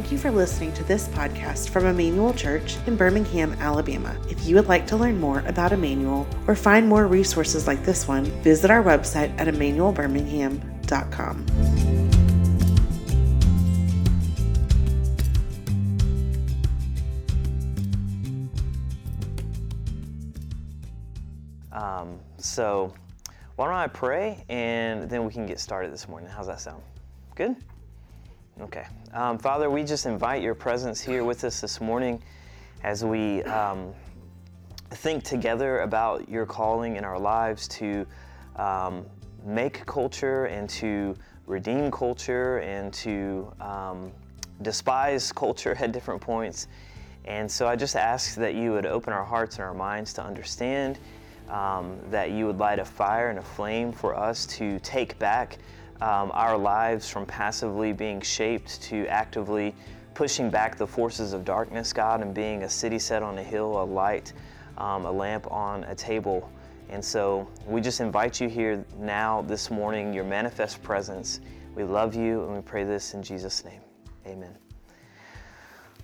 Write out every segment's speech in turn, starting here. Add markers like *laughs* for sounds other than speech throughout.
Thank you for listening to this podcast from Emmanuel Church in Birmingham, Alabama. If you would like to learn more about Emmanuel or find more resources like this one, visit our website at emmanuelbirmingham.com. Um, so, why don't I pray and then we can get started this morning? How's that sound? Good? Okay. Um, Father, we just invite your presence here with us this morning as we um, think together about your calling in our lives to um, make culture and to redeem culture and to um, despise culture *laughs* at different points. And so I just ask that you would open our hearts and our minds to understand, um, that you would light a fire and a flame for us to take back um, our lives from passively being shaped to actively pushing back the forces of darkness, God, and being a city set on a hill, a light, um, a lamp on a table. And so we just invite you here now, this morning, your manifest presence. We love you and we pray this in Jesus' name. Amen.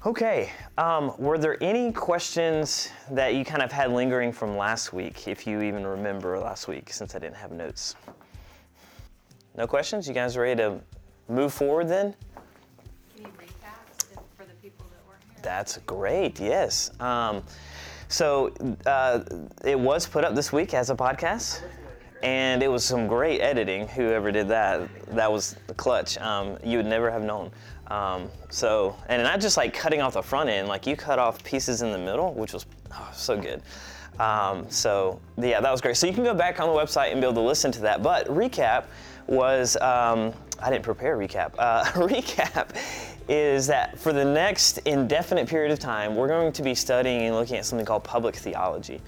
Okay, um, were there any questions that you kind of had lingering from last week, if you even remember last week, since I didn't have notes? No questions? You guys ready to move forward then? Can you recap for the people that weren't here? That's great, yes. Um, so uh, it was put up this week as a podcast, and it was some great editing. Whoever did that, that was the clutch. Um, you would never have known. Um, so, and not just like cutting off the front end, like you cut off pieces in the middle, which was oh, so good. Um, so, yeah, that was great. So you can go back on the website and be able to listen to that. But recap was um, I didn't prepare a recap. Uh, *laughs* recap is that for the next indefinite period of time, we're going to be studying and looking at something called public theology,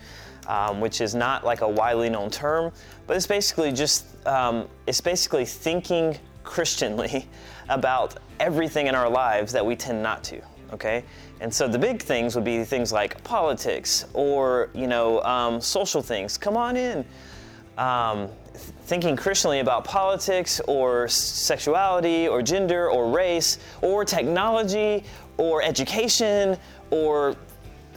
um, which is not like a widely known term, but it's basically just um, it's basically thinking Christianly *laughs* about everything in our lives that we tend not to. Okay, and so the big things would be things like politics or you know um, social things. Come on in. Um, thinking Christianly about politics or sexuality or gender or race or technology or education or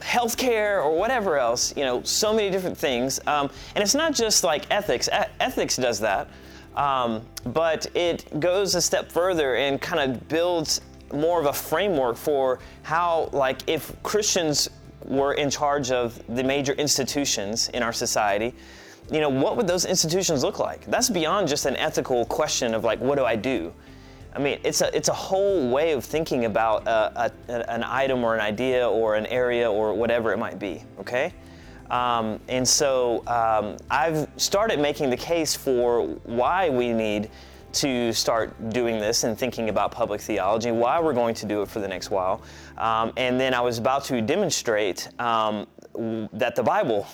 healthcare or whatever else, you know, so many different things. Um, and it's not just like ethics, e- ethics does that, um, but it goes a step further and kind of builds more of a framework for how, like, if Christians were in charge of the major institutions in our society, you know, what would those institutions look like? That's beyond just an ethical question of like, what do I do? I mean, it's a it's a whole way of thinking about a, a, an item or an idea or an area or whatever it might be. Okay, um, and so um, I've started making the case for why we need to start doing this and thinking about public theology, why we're going to do it for the next while. Um, and then I was about to demonstrate um, that the Bible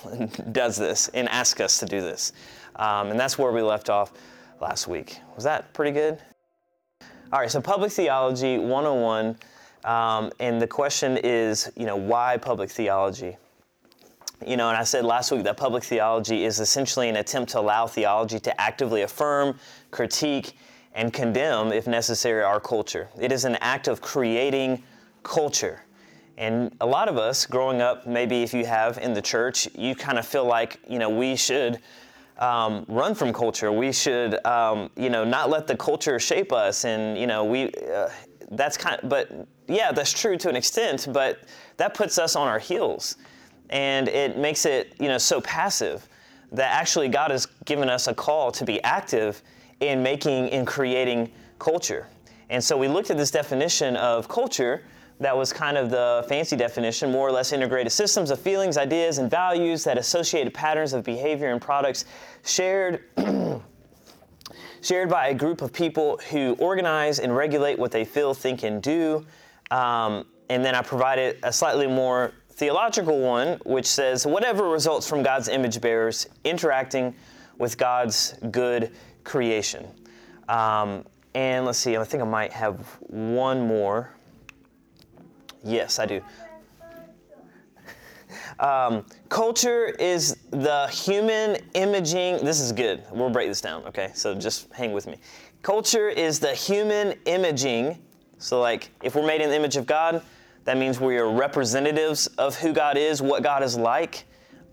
*laughs* does this and asks us to do this. Um, and that's where we left off last week. Was that pretty good? All right, so public theology 101. Um, and the question is, you know, why public theology? You know, and I said last week that public theology is essentially an attempt to allow theology to actively affirm, critique, and condemn, if necessary, our culture. It is an act of creating culture. And a lot of us growing up, maybe if you have in the church, you kind of feel like, you know, we should um, run from culture. We should, um, you know, not let the culture shape us. And, you know, we, uh, that's kind of, but yeah, that's true to an extent, but that puts us on our heels. And it makes it, you know, so passive that actually God has given us a call to be active in making, in creating culture. And so we looked at this definition of culture that was kind of the fancy definition, more or less integrated systems of feelings, ideas, and values that associated patterns of behavior and products shared. *clears throat* shared by a group of people who organize and regulate what they feel, think, and do. Um, and then I provided a slightly more theological one, which says whatever results from God's image bearers interacting with God's good creation. Um, and let's see, I think I might have one more. Yes, I do. Um, culture is the human imaging. This is good. We'll break this down, okay? So just hang with me. Culture is the human imaging So, like, if we're made in the image of God, that means we are representatives of who God is, what God is like.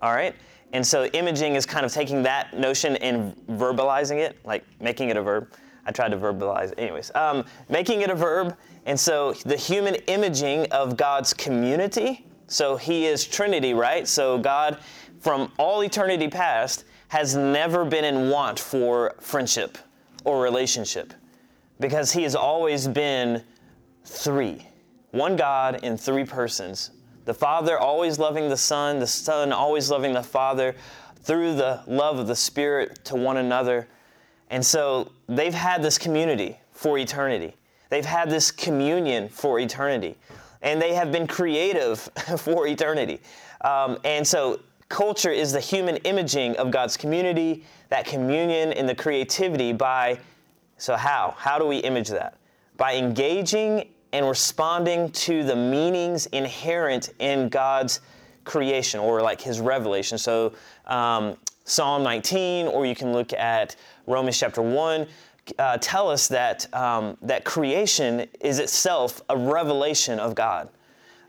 All right? And so, imaging is kind of taking that notion and verbalizing it, like making it a verb. I tried to verbalize it. Anyways, um, making it a verb. And so, the human imaging of God's community. So, He is Trinity, right? So, God, from all eternity past, has never been in want for friendship or relationship because He has always been three one God in three persons. The Father always loving the Son, the Son always loving the Father through the love of the Spirit to one another. And so they've had this community for eternity. They've had this communion for eternity. And they have been creative *laughs* for eternity. Um, and so culture is the human imaging of God's community, that communion and the creativity by, so how? How do we image that? By engaging and responding to the meanings inherent in God's creation or like his revelation. So, um, Psalm 19, or you can look at Romans chapter 1. Uh, tell us that um, that creation is itself a revelation of God,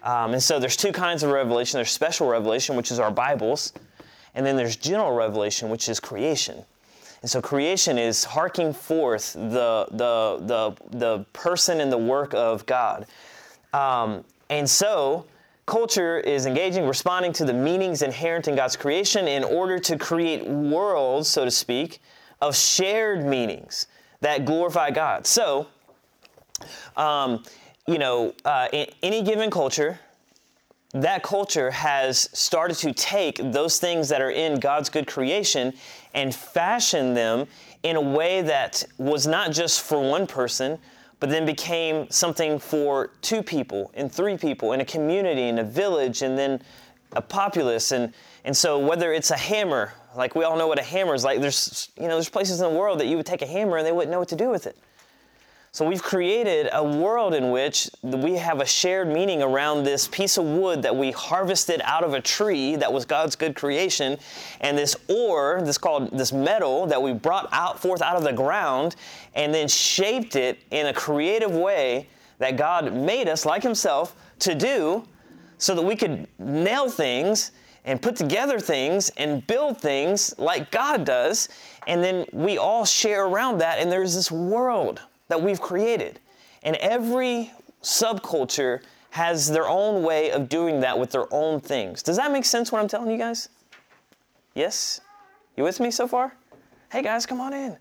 um, and so there's two kinds of revelation. There's special revelation, which is our Bibles, and then there's general revelation, which is creation. And so creation is harking forth the, the, the, the person and the work of God. Um, and so culture is engaging, responding to the meanings inherent in God's creation in order to create worlds, so to speak, of shared meanings that glorify God. So, um, you know, uh, in any given culture, that culture has started to take those things that are in God's good creation and fashion them in a way that was not just for one person, but then became something for two people and three people in a community, in a village, and then a populace. And, and so whether it's a hammer, like we all know what a hammer is like, there's, you know, there's places in the world that you would take a hammer and they wouldn't know what to do with it. So we've created a world in which we have a shared meaning around this piece of wood that we harvested out of a tree that was God's good creation, and this ore, this called this metal that we brought out forth out of the ground, and then shaped it in a creative way that God made us like Himself to do, so that we could nail things and put together things and build things like God does, and then we all share around that, and there's this world that we've created. And every subculture has their own way of doing that with their own things. Does that make sense what I'm telling you guys? Yes? You with me so far? Hey guys, come on in.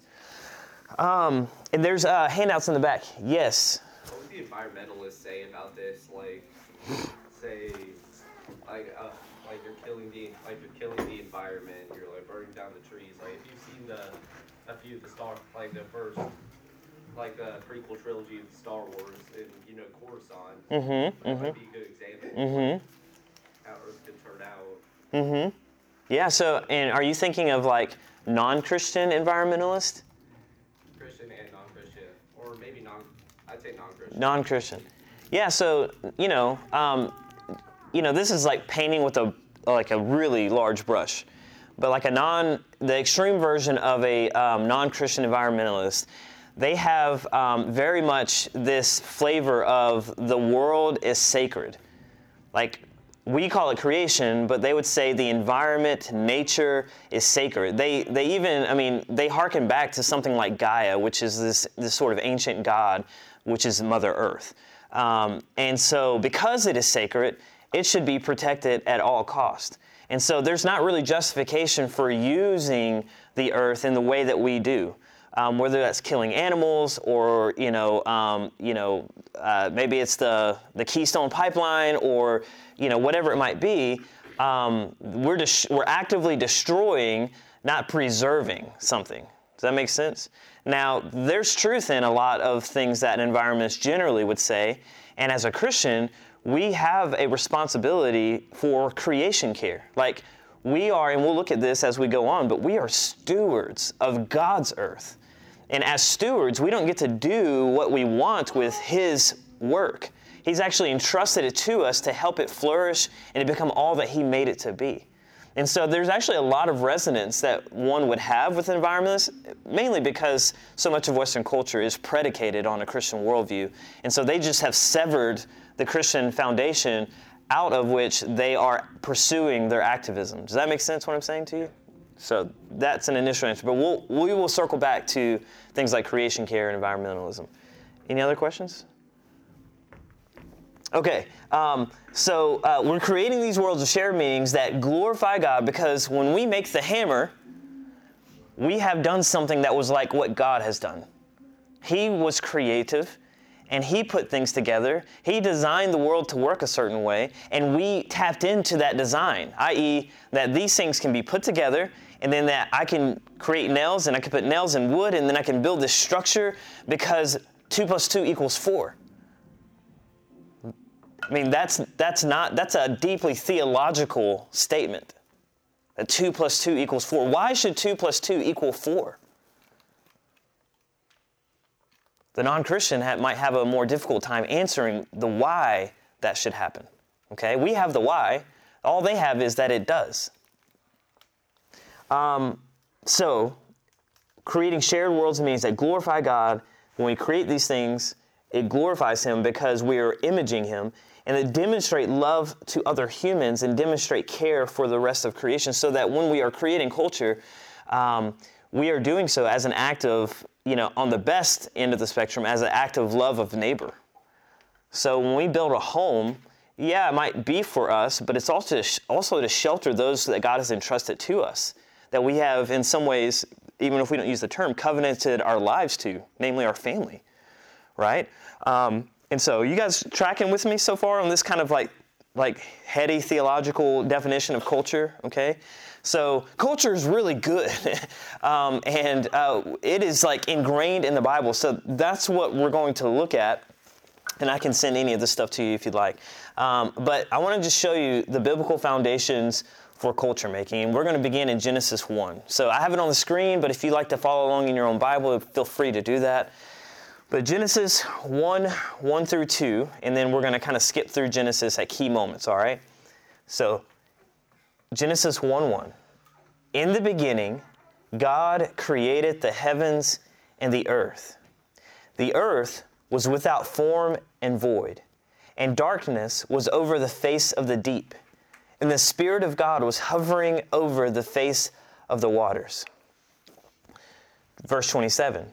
Um, and there's uh, handouts in the back. Yes. What would the environmentalists say about this? Like, say, like, uh, like you're killing the, like you're killing the environment. You're like burning down the trees. Like, if you've seen the, a few of the Star, like the first like the prequel trilogy of Star Wars and you know Coruscant. Mm-hmm. That might be a good example. Mm-hmm. How Earth can turn out. Mm-hmm. Yeah. So, and are you thinking of like non-Christian environmentalist? Christian and non-Christian, or maybe non. I'd say non-Christian. Non-Christian. Yeah. So you know, um, you know, this is like painting with a like a really large brush, but like a non, the extreme version of a um, non-Christian environmentalist they have um, very much this flavor of the world is sacred. Like we call it creation, but they would say the environment, nature is sacred. They, they even, I mean, they harken back to something like Gaia, which is this, this sort of ancient god, which is Mother Earth. Um, and so, because it is sacred, it should be protected at all cost. And so, there's not really justification for using the earth in the way that we do um, whether that's killing animals or you know, um, you know, uh, maybe it's the the Keystone Pipeline or you know whatever it might be. Um, we're des- we're actively destroying, not preserving something. Does that make sense? Now, there's truth in a lot of things that environments generally would say, and as a Christian, we have a responsibility for creation care. Like we are, and we'll look at this as we go on, but we are stewards of God's earth. And as stewards, we don't get to do what we want with His work. He's actually entrusted it to us to help it flourish and to become all that He made it to be. And so there's actually a lot of resonance that one would have with environmentalists, mainly because so much of Western culture is predicated on a Christian worldview. And so they just have severed the Christian foundation out of which they are pursuing their activism. Does that make sense what I'm saying to you? So that's an initial answer. But we'll, we will circle back to things like creation care and environmentalism. Any other questions? Okay, um, so uh, we're creating these worlds of shared meanings that glorify God because when we make the hammer, we have done something that was like what God has done. He was creative and He put things together. He designed the world to work a certain way, and we tapped into that design, i.e., that these things can be put together and then that I can create nails and I can put nails in wood and then I can build this structure because 2 plus 2 equals 4. I mean, that's, that's not, that's a deeply theological statement. That 2 plus 2 equals 4. Why should 2 plus 2 equal 4? The non Christian ha- might have a more difficult time answering the why that should happen. Okay? We have the why, all they have is that it does. Um, so, creating shared worlds means that glorify God. When we create these things, it glorifies Him because we are imaging Him and that demonstrate love to other humans and demonstrate care for the rest of creation so that when we are creating culture, um, we are doing so as an act of, you know, on the best end of the spectrum, as an act of love of neighbor. So when we build a home, yeah, it might be for us, but it's also to, also to shelter those that God has entrusted to us, that we have, in some ways, even if we don't use the term, covenanted our lives to, namely our family, right? Um, and so, you guys tracking with me so far on this kind of like like heady theological definition of culture? Okay, so culture is really good, *laughs* um, and uh, it is like ingrained in the Bible. So that's what we're going to look at. And I can send any of this stuff to you if you'd like. Um, but I want to just show you the biblical foundations for culture making. And we're going to begin in Genesis 1. So I have it on the screen, but if you'd like to follow along in your own Bible, feel free to do that. But Genesis 1, 1 through 2, and then we're going to kind of skip through Genesis at key moments, all right? So, Genesis 1 1. In the beginning, God created the heavens and the earth. The earth was without form and void, and darkness was over the face of the deep, and the Spirit of God was hovering over the face of the waters. Verse 27.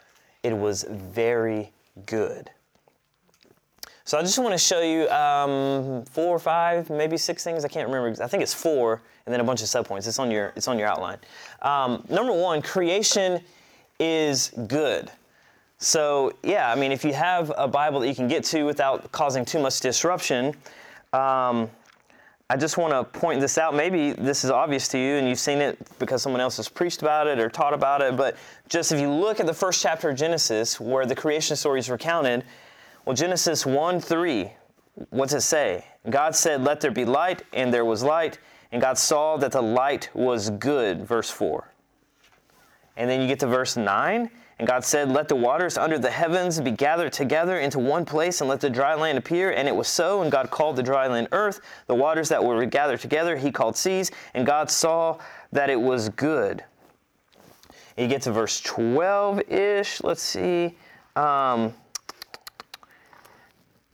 it was very good. So I just want to show you um, four or five, maybe six things. I can't remember. I think it's four, and then a bunch of subpoints. It's on your it's on your outline. Um, number one, creation is good. So yeah, I mean, if you have a Bible that you can get to without causing too much disruption, um, I just want to point this out. Maybe this is obvious to you and you've seen it because someone else has preached about it or taught about it, but just if you look at the first chapter of Genesis where the creation story is recounted, well, Genesis 1 3, what's it say? God said, Let there be light, and there was light, and God saw that the light was good, verse 4. And then you get to verse 9, and God said, Let the waters under the heavens be gathered together into one place, and let the dry land appear. And it was so. And God called the dry land earth. The waters that were gathered together, he called seas. And God saw that it was good. You get to verse 12 ish. Let's see. Um,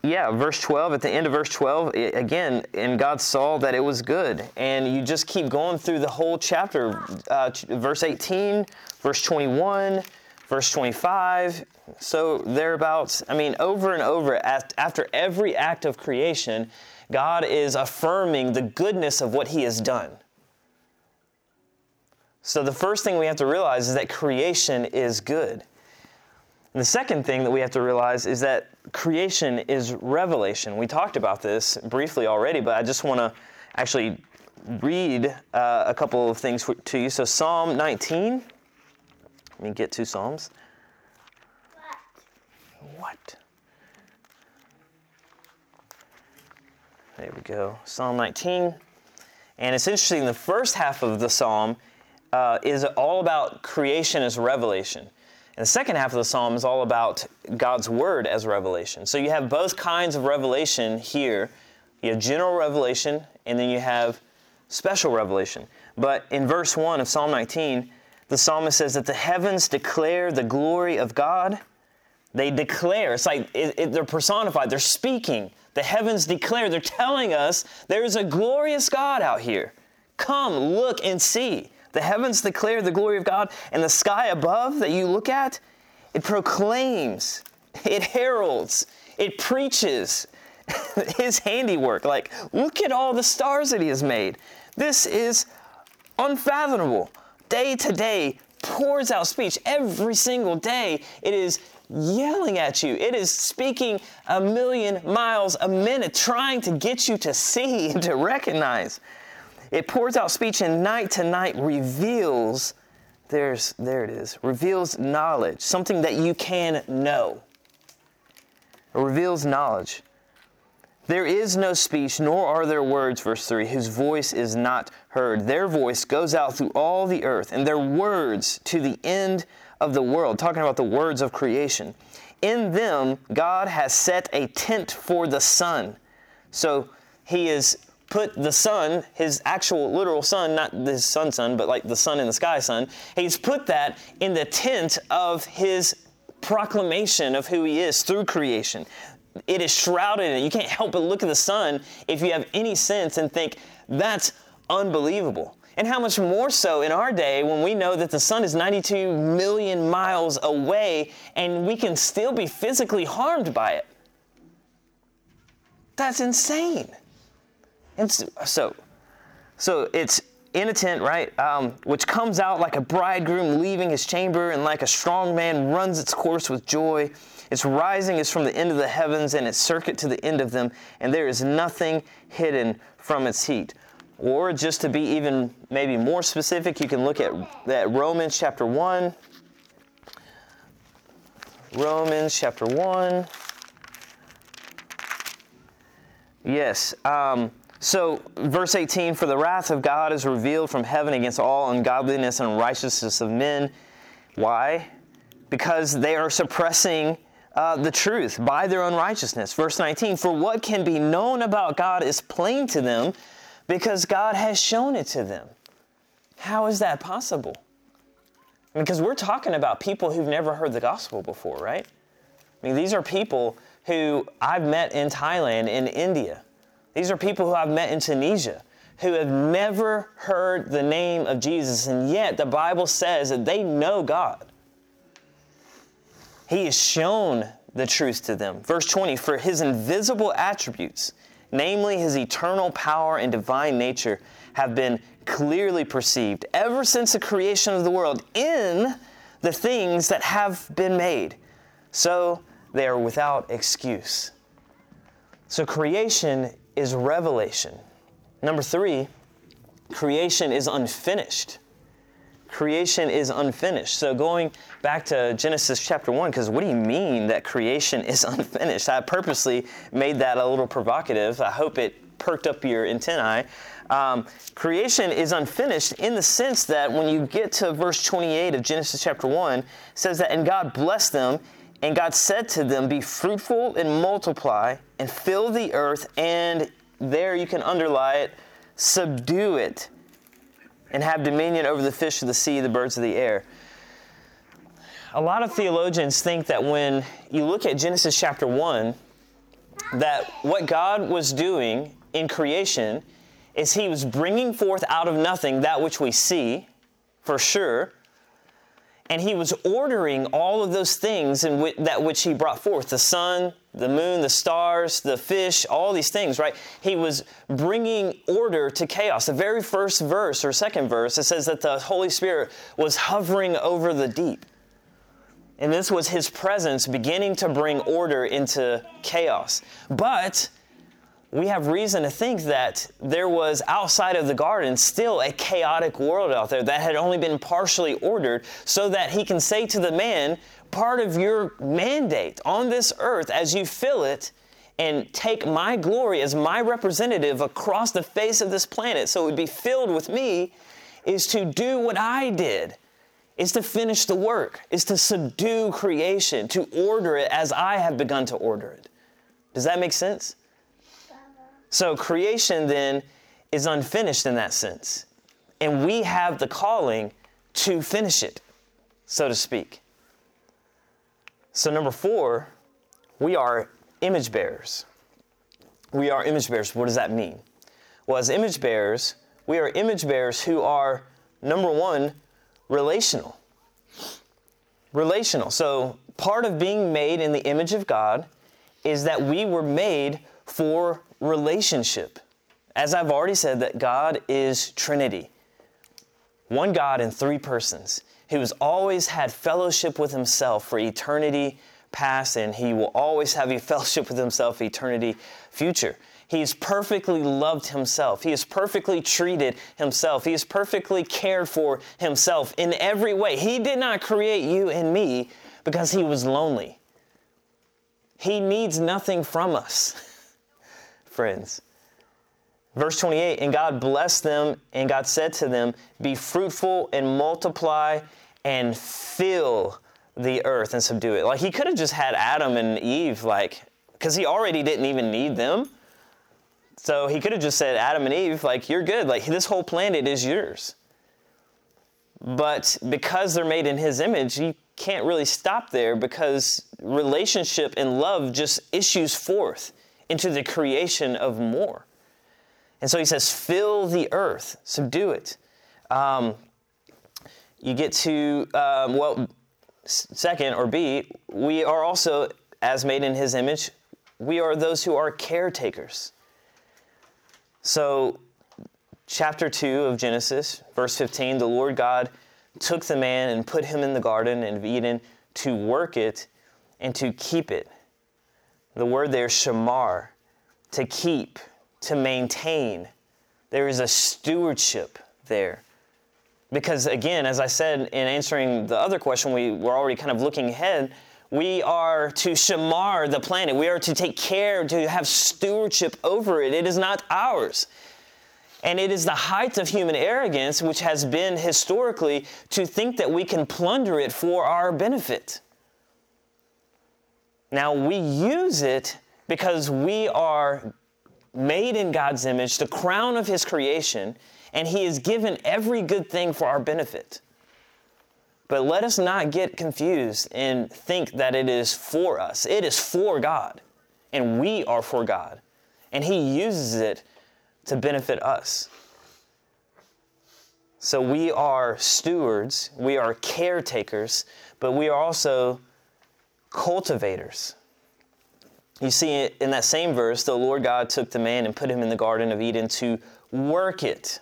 yeah, verse 12, at the end of verse 12, i- again, and God saw that it was good. And you just keep going through the whole chapter, uh, verse 18, verse 21, verse 25. So thereabouts, I mean, over and over, after every act of creation, God is affirming the goodness of what He has done. So the first thing we have to realize is that creation is good. And the second thing that we have to realize is that creation is revelation. We talked about this briefly already, but I just want to actually read uh, a couple of things to you. So, Psalm 19. Let me get two Psalms. What? There we go. Psalm 19. And it's interesting, the first half of the psalm uh, is all about creation as revelation. And the second half of the psalm is all about God's word as revelation. So you have both kinds of revelation here. You have general revelation, and then you have special revelation. But in verse 1 of Psalm 19, the psalmist says that the heavens declare the glory of God. They declare, it's like it, it, they're personified, they're speaking. The heavens declare, they're telling us there is a glorious God out here. Come, look and see. The heavens declare the glory of God, and the sky above that you look at, it proclaims, it heralds, it preaches *laughs* his handiwork. Like, look at all the stars that he has made. This is unfathomable. Day to day pours out speech. Every single day, it is yelling at you. It is speaking a million miles a minute, trying to get you to see *laughs* and to recognize. It pours out speech and night to night reveals, there's, there it is, reveals knowledge, something that you can know. It reveals knowledge. There is no speech, nor are there words, verse 3, whose voice is not heard. Their voice goes out through all the earth, and their words to the end of the world. Talking about the words of creation. In them, God has set a tent for the sun. So he has put the sun, his actual literal sun, not his sun sun, but like the sun in the sky sun, he's put that in the tent of his proclamation of who he is through creation. It is shrouded in it. You can't help but look at the sun if you have any sense and think, that's unbelievable. And how much more so in our day when we know that the sun is 92 million miles away and we can still be physically harmed by it. That's insane. And so, so it's in a tent, right? Um, which comes out like a bridegroom leaving his chamber, and like a strong man runs its course with joy. Its rising is from the end of the heavens, and its circuit to the end of them, and there is nothing hidden from its heat. Or just to be even maybe more specific, you can look at that Romans chapter 1. Romans chapter 1. Yes. Um, so, verse 18 For the wrath of God is revealed from heaven against all ungodliness and unrighteousness of men. Why? Because they are suppressing uh, the truth by their unrighteousness. Verse 19 For what can be known about God is plain to them because God has shown it to them. How is that possible? Because we're talking about people who've never heard the gospel before, right? I mean, these are people who I've met in Thailand, in India. These are people who I've met in Tunisia who have never heard the name of Jesus, and yet the Bible says that they know God. He has shown the truth to them. Verse 20 For his invisible attributes, namely his eternal power and divine nature, have been clearly perceived ever since the creation of the world in the things that have been made. So they are without excuse. So creation is revelation. Number three, creation is unfinished. Creation is unfinished. So going back to Genesis chapter 1, because what do you mean that creation is *laughs* unfinished? I purposely made that a little provocative. I hope it perked up your antennae. Um, creation is unfinished in the sense that when you get to verse 28 of Genesis chapter 1, it says that, and God blessed them, and God said to them, Be fruitful and multiply, and fill the earth, and there you can underlie it, subdue it, and have dominion over the fish of the sea, the birds of the air. A lot of theologians think that when you look at Genesis chapter 1, that what God was doing in creation is He was bringing forth out of nothing that which we see, for sure, and He was ordering all of those things in that which He brought forth the sun, the moon, the stars, the fish, all these things, right? He was bringing order to chaos. The very first verse or second verse, it says that the Holy Spirit was hovering over the deep. And this was his presence beginning to bring order into chaos. But we have reason to think that there was outside of the garden still a chaotic world out there that had only been partially ordered, so that he can say to the man, Part of your mandate on this earth as you fill it and take my glory as my representative across the face of this planet so it would be filled with me is to do what I did is to finish the work, is to subdue creation, to order it as I have begun to order it. Does that make sense? So creation then is unfinished in that sense. And we have the calling to finish it, so to speak. So, number four, we are image bearers. We are image bearers. What does that mean? Well, as image bearers, we are image bearers who are, number one, relational. Relational. So, part of being made in the image of God is that we were made for relationship. As I've already said, that God is Trinity one God in three persons who has always had fellowship with himself for eternity past, and he will always have a *laughs* fellowship with himself eternity future. He's perfectly loved himself. He has perfectly treated himself. He has perfectly cared for himself in every way. He did not create you and me because he was lonely. He needs nothing from us, *laughs* friends. Verse 28 And God blessed them, and God said to them, Be fruitful and multiply and fill the earth and subdue it. Like he could have just had Adam and Eve, like, because he already didn't even need them. So he could have just said, Adam and Eve, like, you're good. Like, this whole planet is yours. But because they're made in his image, you can't really stop there because relationship and love just issues forth into the creation of more. And so he says, fill the earth, subdue it. Um, you get to, um, well, second, or B, we are also, as made in his image, we are those who are caretakers. So, chapter 2 of Genesis, verse 15, the Lord God took the man and put him in the garden of Eden to work it and to keep it. The word there, shamar, to keep, to maintain. There is a stewardship there. Because again, as I said in answering the other question, we were already kind of looking ahead. We are to shamar the planet. We are to take care, to have stewardship over it. It is not ours. And it is the height of human arrogance, which has been historically, to think that we can plunder it for our benefit. Now, we use it because we are made in God's image, the crown of His creation, and He has given every good thing for our benefit. But let us not get confused and think that it is for us. It is for God, and we are for God. And He uses it to benefit us. So we are stewards, we are caretakers, but we are also cultivators. You see in that same verse, the Lord God took the man and put him in the Garden of Eden to work it.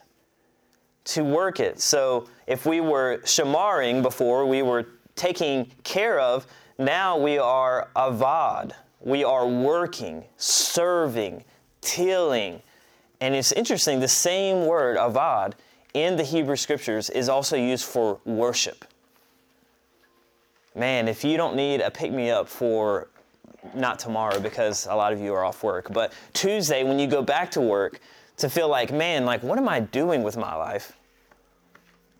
To work it. So if we were shamaring before, we were taking care of, now we are avad. We are working, serving, tilling. And it's interesting, the same word, avad, in the Hebrew scriptures is also used for worship. Man, if you don't need a pick me up for not tomorrow because a lot of you are off work, but Tuesday when you go back to work to feel like, man, like what am I doing with my life?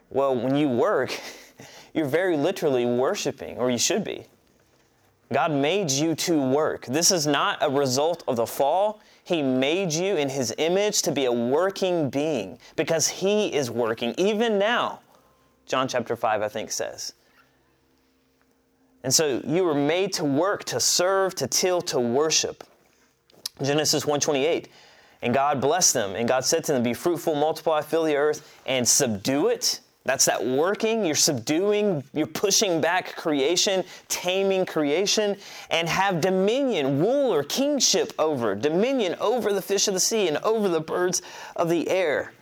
Well, when you work, *laughs* you're very literally worshiping, or you should be. God made you to work. This is not a result of the fall. He made you in His image to be a working being because He is working even now. John chapter 5, I think, says. And so you were made to work, to serve, to till, to worship. Genesis 1:28. And God blessed them, and God said to them, Be fruitful, multiply, fill the earth, and subdue it. That's that working. You're subduing, you're pushing back creation, taming creation, and have dominion, rule or kingship over, dominion over the fish of the sea and over the birds of the air,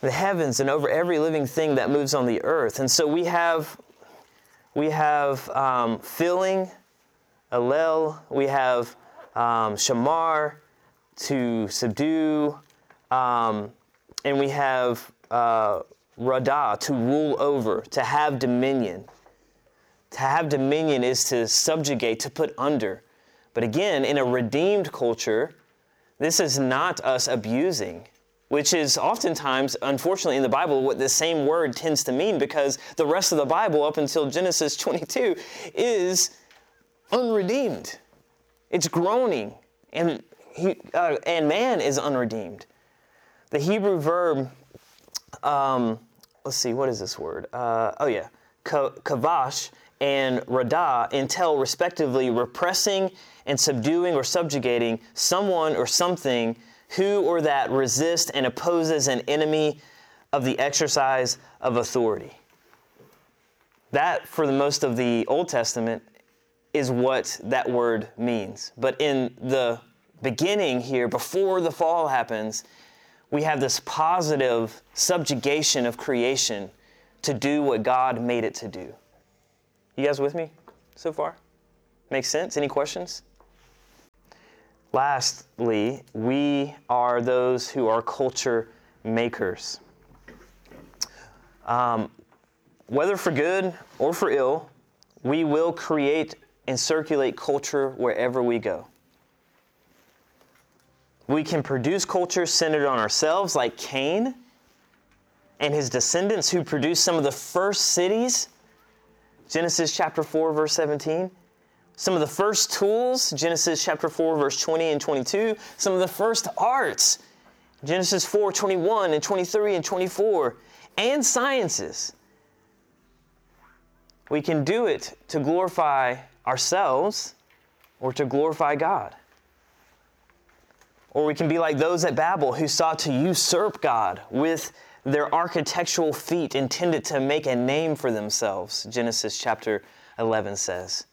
the heavens, and over every living thing that moves on the earth. And so we have, we have um, filling, Alel, we have um, Shamar, to subdue, um, and we have uh, Radah, to rule over, to have dominion. To have dominion is to subjugate, to put under. But again, in a redeemed culture, this is not us abusing, which is oftentimes, unfortunately, in the Bible, what the same word tends to mean because the rest of the Bible, up until Genesis 22, is unredeemed. It's groaning. And he, uh, and man is unredeemed. The Hebrew verb, um, let's see, what is this word? Uh, oh yeah, kavash and radah entail respectively repressing and subduing or subjugating someone or something who or that resists and opposes an enemy of the exercise of authority. That, for the most of the Old Testament, is what that word means. But in the beginning here, before the fall happens, we have this positive subjugation of creation to do what God made it to do. You guys with me so far? Makes sense? Any questions? Lastly, we are those who are culture makers. Um, whether for good or for ill, we will create and circulate culture wherever we go. We can produce culture centered on ourselves, like Cain and his descendants, who produced some of the first cities. Genesis chapter 4, verse 17. Some of the first tools, Genesis chapter 4, verse 20 and 22. Some of the first arts, Genesis 4, 21 and 23 and 24. And sciences. We can do it to glorify ourselves or to glorify God. Or we can be like those at Babel who sought to usurp God with their architectural feat intended to make a name for themselves, Genesis chapter 11 says.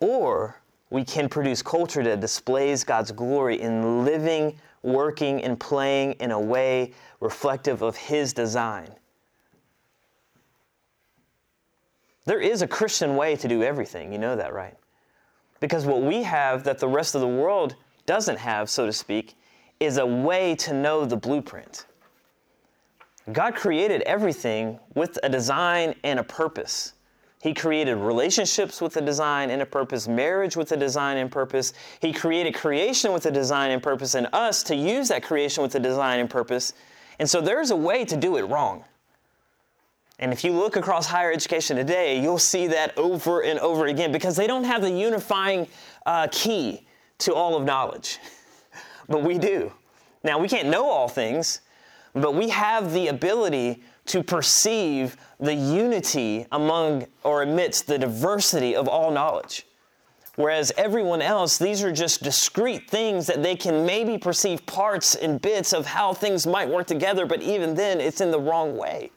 Or we can produce culture that displays God's glory in living, working, and playing in a way reflective of His design. There is a Christian way to do everything, you know that, right? Because what we have that the rest of the world doesn't have, so to speak, is a way to know the blueprint. God created everything with a design and a purpose. He created relationships with a design and a purpose, marriage with a design and purpose. He created creation with a design and purpose, and us to use that creation with a design and purpose. And so there's a way to do it wrong. And if you look across higher education today, you'll see that over and over again because they don't have the unifying uh, key to all of knowledge, *laughs* but we do. Now, we can't know all things, but we have the ability to perceive the unity among or amidst the diversity of all knowledge. Whereas everyone else, these are just discrete things that they can maybe perceive parts and bits of how things might work together, but even then, it's in the wrong way.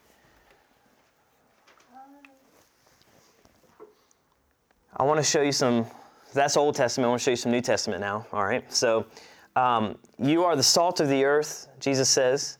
I want to show you some that's Old Testament. I want to show you some New Testament now. All right. So, um, you are the salt of the earth, Jesus says.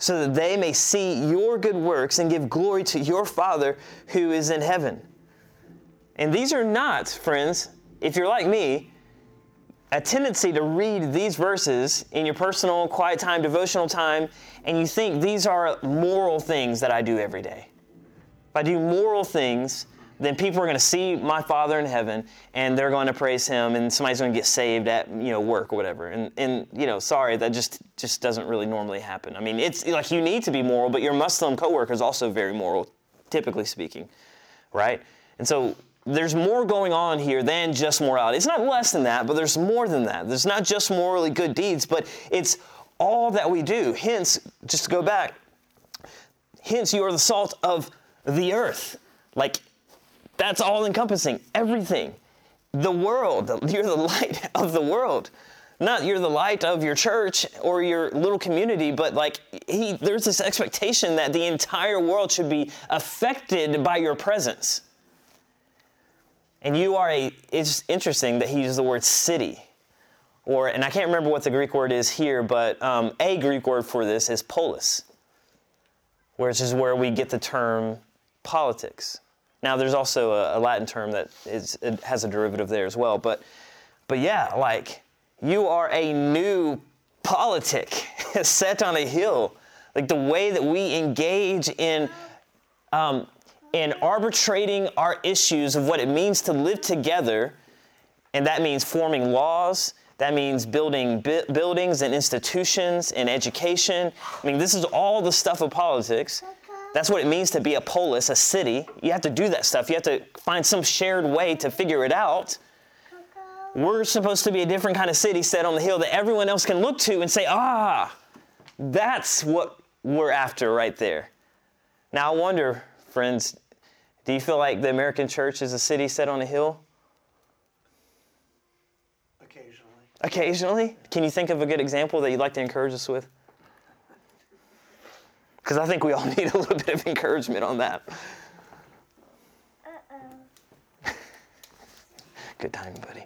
so that they may see your good works and give glory to your Father who is in heaven. And these are not, friends, if you're like me, a tendency to read these verses in your personal quiet time, devotional time, and you think these are moral things that I do every day. If I do moral things, then people are going to see my Father in heaven and they're going to praise him and somebody's going to get saved at, you know, work or whatever. And, and you know, sorry, that just, just doesn't really normally happen. I mean, it's like you need to be moral, but your Muslim coworker is also very moral, typically speaking, right? And so there's more going on here than just morality. It's not less than that, but there's more than that. There's not just morally good deeds, but it's all that we do. Hence, just to go back, hence you are the salt of the earth. Like that's all encompassing, everything. The world, you're the light *laughs* of the world. Not you're the light of your church or your little community, but like he, there's this expectation that the entire world should be affected by your presence. And you are a, it's interesting that he used the word city. Or, and I can't remember what the Greek word is here, but um, a Greek word for this is polis, which is where we get the term politics. Now, there's also a, a Latin term that is, has a derivative there as well. But, but yeah, like you are a new politic *laughs* set on a hill. Like the way that we engage in, um, in arbitrating our issues of what it means to live together, and that means forming laws. That means building buildings and institutions and education. I mean, this is all the stuff of politics. That's what it means to be a polis, a city. You have to do that stuff. You have to find some shared way to figure it out. We're supposed to be a different kind of city set on the hill that everyone else can look to and say, ah, that's what we're after right there. Now, I wonder, friends, do you feel like the American church is a city set on a hill? Occasionally. Occasionally? Can you think of a good example that you'd like to encourage us with? Because I think we all *laughs* need a little bit of encouragement on that. Uh-oh. Good timing, buddy.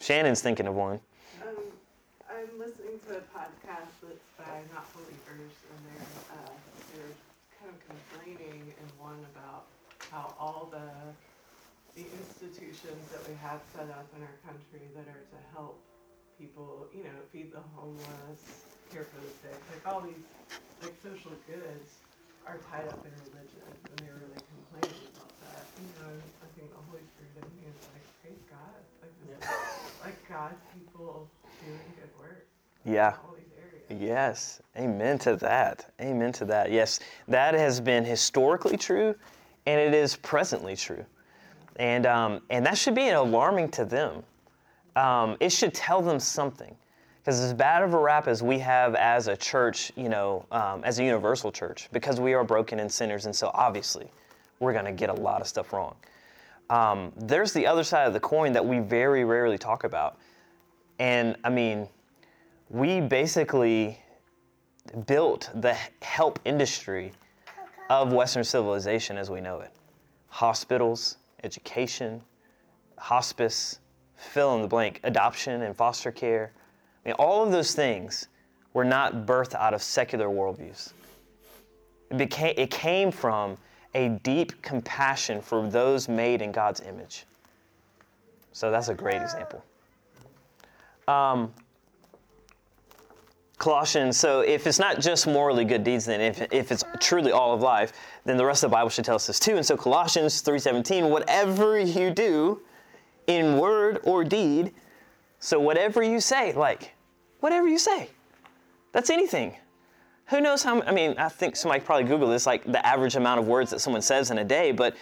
Shannon's thinking of one. Um, I'm listening to a podcast that's by not believers, and they're uh, they're kind of complaining in one about how all the the institutions that we have set up in our country that are to help people, you know, feed the homeless, care for the sick, like all these like social goods are tied up in religion, and they're really complaining about that. You know, I think the Holy Spirit in me is like, praise God, like this, is, like God's people doing good work. Yeah. all these areas. Yes, amen to that. Amen to that. Yes, that has been historically true, and it is presently true, and um, and that should be alarming to them. Um, it should tell them something, because as bad of a rap as we have as a church, you know, um, as a universal church, because we are broken and sinners, and so obviously, we're going to get a lot of stuff wrong. Um, there's the other side of the coin that we very rarely talk about, and I mean we basically built the help industry of Western civilization as we know it. Hospitals, education, hospice, fill in the blank, adoption and foster care. I mean, all of those things were not birthed out of secular worldviews. It, became, it came from a deep compassion for those made in God's image. So that's a great example. Um, Colossians, so if it's not just morally good deeds, then if, if it's truly all of life, then the rest of the Bible should tell us this too. And so Colossians 3.17, whatever you do in word or deed, so whatever you say, like, whatever you say, that's anything. Who knows how, I mean, I think somebody probably Google this, like the average amount of words that someone says in a day, but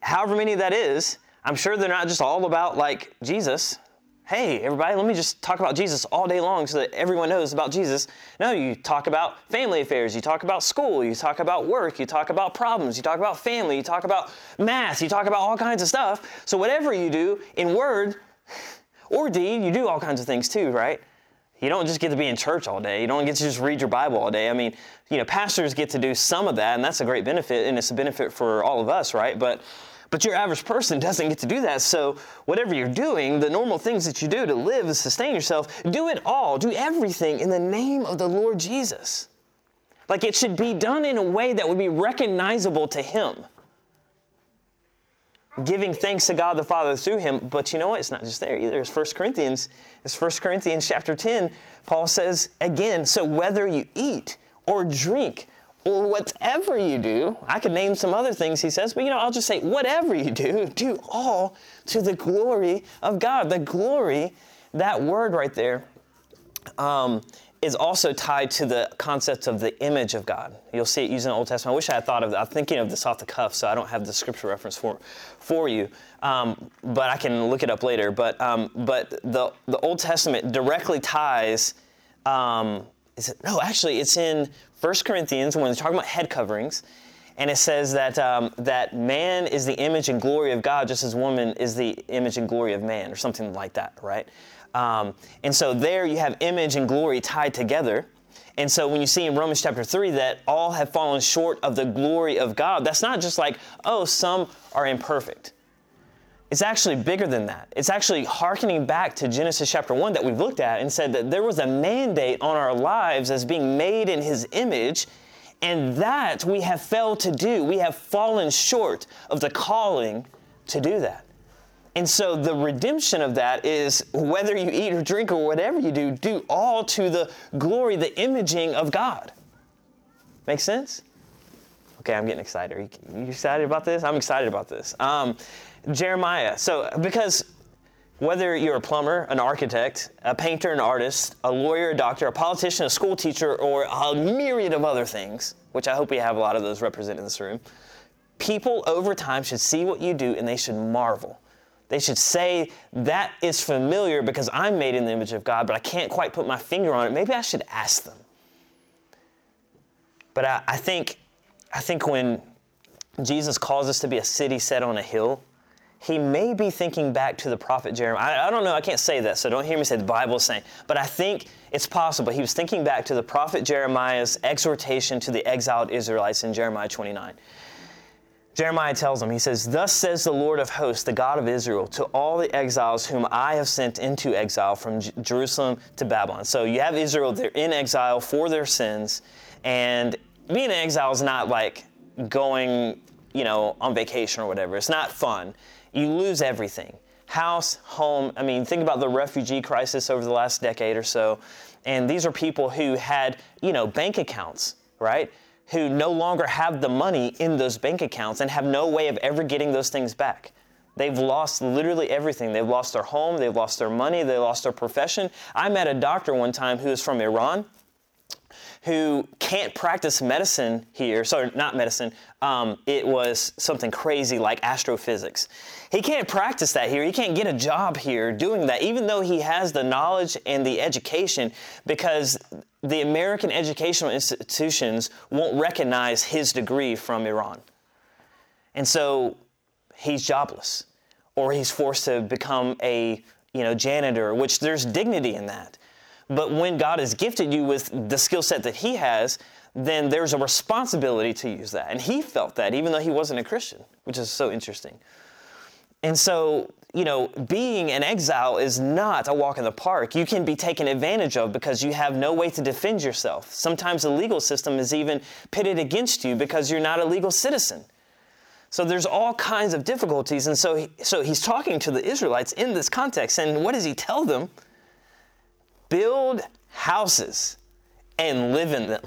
however many that is, I'm sure they're not just all about like Jesus, hey, everybody, let me just talk about Jesus all day long so that everyone knows about Jesus. No, you talk about family affairs, you talk about school, you talk about work, you talk about problems, you talk about family, you talk about math, you talk about all kinds of stuff. So, whatever you do in word or deed, you do all kinds of things too, right? You don't just get to be in church all day. You don't get to just read your Bible all day. I mean, you know, pastors get to do some of that, and that's a great benefit, and it's a benefit for all of us, right? But but your average person doesn't get to do that. So, whatever you're doing, the normal things that you do to live and sustain yourself, do it all. Do everything in the name of the Lord Jesus. Like it should be done in a way that would be recognizable to Him. Giving thanks to God the Father through Him. But you know what? It's not just there either. It's 1 Corinthians. It's 1 Corinthians chapter 10. Paul says again, so whether you eat or drink or whatever you do, I could name some other things he says, but you know, I'll just say, whatever you do, do all to the glory of God. The glory, that word right there, um, is also tied to the concept of the image of God. You'll see it used in the Old Testament. I wish I had thought of that. I'm thinking of this off the cuff, so I don't have the scripture reference for, for you, um, but I can look it up later. But, um, but the, the Old Testament directly ties, um, it, no, actually, it's in 1 Corinthians when they're talking about head coverings. And it says that, um, that man is the image and glory of God, just as woman is the image and glory of man, or something like that, right? Um, and so there you have image and glory tied together. And so when you see in Romans chapter 3 that all have fallen short of the glory of God, that's not just like, oh, some are imperfect. It's actually bigger than that. It's actually hearkening back to Genesis chapter 1 that we've looked at and said that there was a mandate on our lives as being made in His image, and that we have failed to do. We have fallen short of the calling to do that. And so the redemption of that is whether you eat or drink or whatever you do, do all to the glory, the imaging of God. Make sense? Okay, I'm getting excited. Are you, you excited about this? I'm excited about this. Um, Jeremiah. So, because whether you're a plumber, an architect, a painter, an artist, a lawyer, a doctor, a politician, a school teacher, or a myriad of other things, which I hope we have a lot of those represented in this room, people over time should see what you do and they should marvel they should say, That is familiar because I'm made in the image of God, but I can't quite put my finger on it. Maybe I should ask them. But I, I think, I think when Jesus calls us to be a city set on a hill, he may be thinking back to the prophet Jeremiah. I, I, don't know, I can't say that, so don't hear me say the Bible is saying, but I think it's possible. He was thinking back to the prophet Jeremiah's exhortation to the exiled Israelites in Jeremiah 29. Jeremiah tells them, he says, Thus says the Lord of hosts, the God of Israel, to all the exiles whom I have sent into exile from J- Jerusalem to Babylon. So you have Israel, they're in exile for their sins. And being in exile is not like going, you know, on vacation or whatever. It's not fun. You lose everything house, home. I mean, think about the refugee crisis over the last decade or so. And these are people who had, you know, bank accounts, right? Who no longer have the money in those bank accounts and have no way of ever getting those things back. They've lost literally everything. They've lost their home, they've lost their money, they lost their profession. I met a doctor one time who is from Iran who can't practice medicine here. Sorry, not medicine. Um, it was something crazy like astrophysics. He can't practice that here. He can't get a job here doing that, even though he has the knowledge and the education, because the American educational institutions won't recognize his degree from Iran. And so he's jobless, or he's forced to become a you know, janitor, which there's dignity in that. But when God has gifted you with the skill set that He has, then there's a responsibility to use that. And he felt that, even though he wasn't a Christian, which is so interesting. And so, you know, being an exile is not a walk in the park. You can be taken advantage of because you have no way to defend yourself. Sometimes the legal system is even pitted against you because you're not a legal citizen. So there's all kinds of difficulties. And so, he, so he's talking to the Israelites in this context. And what does he tell them? build houses and live in them,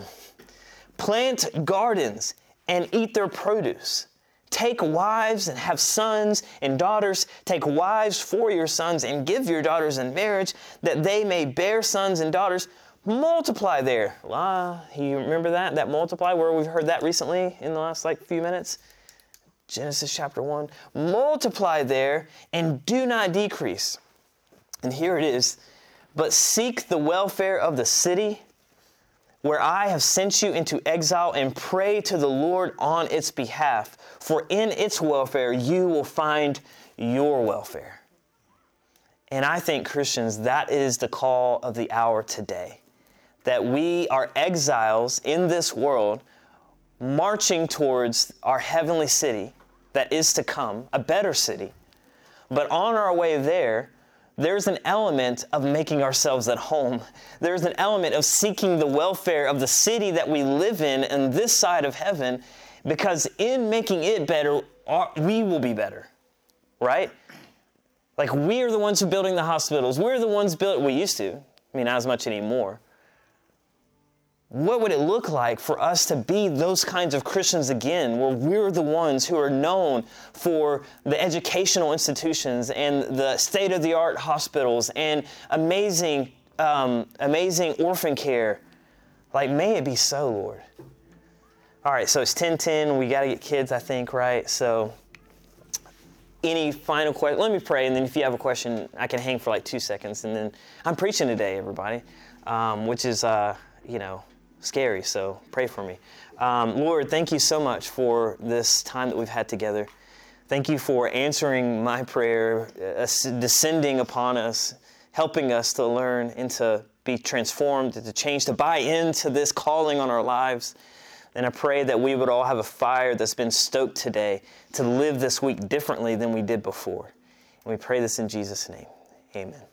plant gardens and eat their produce. Take wives and have sons and daughters. Take wives for your sons and give your daughters in marriage that they may bear sons and daughters. Multiply there. Ah, you remember that? That multiply, where we've heard that recently in the last like few minutes? Genesis chapter 1. Multiply there and do not decrease. And here it is but seek the welfare of the city where I have sent you into exile and pray to the Lord on its behalf, for in its welfare you will find your welfare. And I think, Christians, that is the call of the hour today. That we are exiles in this world, marching towards our heavenly city that is to come, a better city. But on our way there, there's an element of making ourselves at home. There's an element of seeking the welfare of the city that we live in and this side of heaven, because in making it better, we will be better, right? Like we are the ones who are building the hospitals. We're the ones built. We used to. I mean, not as much anymore. What would it look like for us to be those kinds of Christians again, where we're the ones who are known for the educational institutions and the state of the art hospitals and amazing, um, amazing orphan care? Like, may it be so, Lord. All right, so it's 1010. We got to get kids, I think, right? So, any final question? Let me pray, and then if you have a question, I can hang for like two seconds. And then I'm preaching today, everybody, um, which is, uh, you know, scary, so pray for me. Um, Lord, thank you so much for this time that we've had together. Thank you for answering my prayer, uh, descending upon us, helping us to learn and to be transformed, to change, to buy into this calling on our lives. And I pray that we would all have a fire that's been stoked today to live this week differently than we did before. And we pray this in Jesus' name. Amen.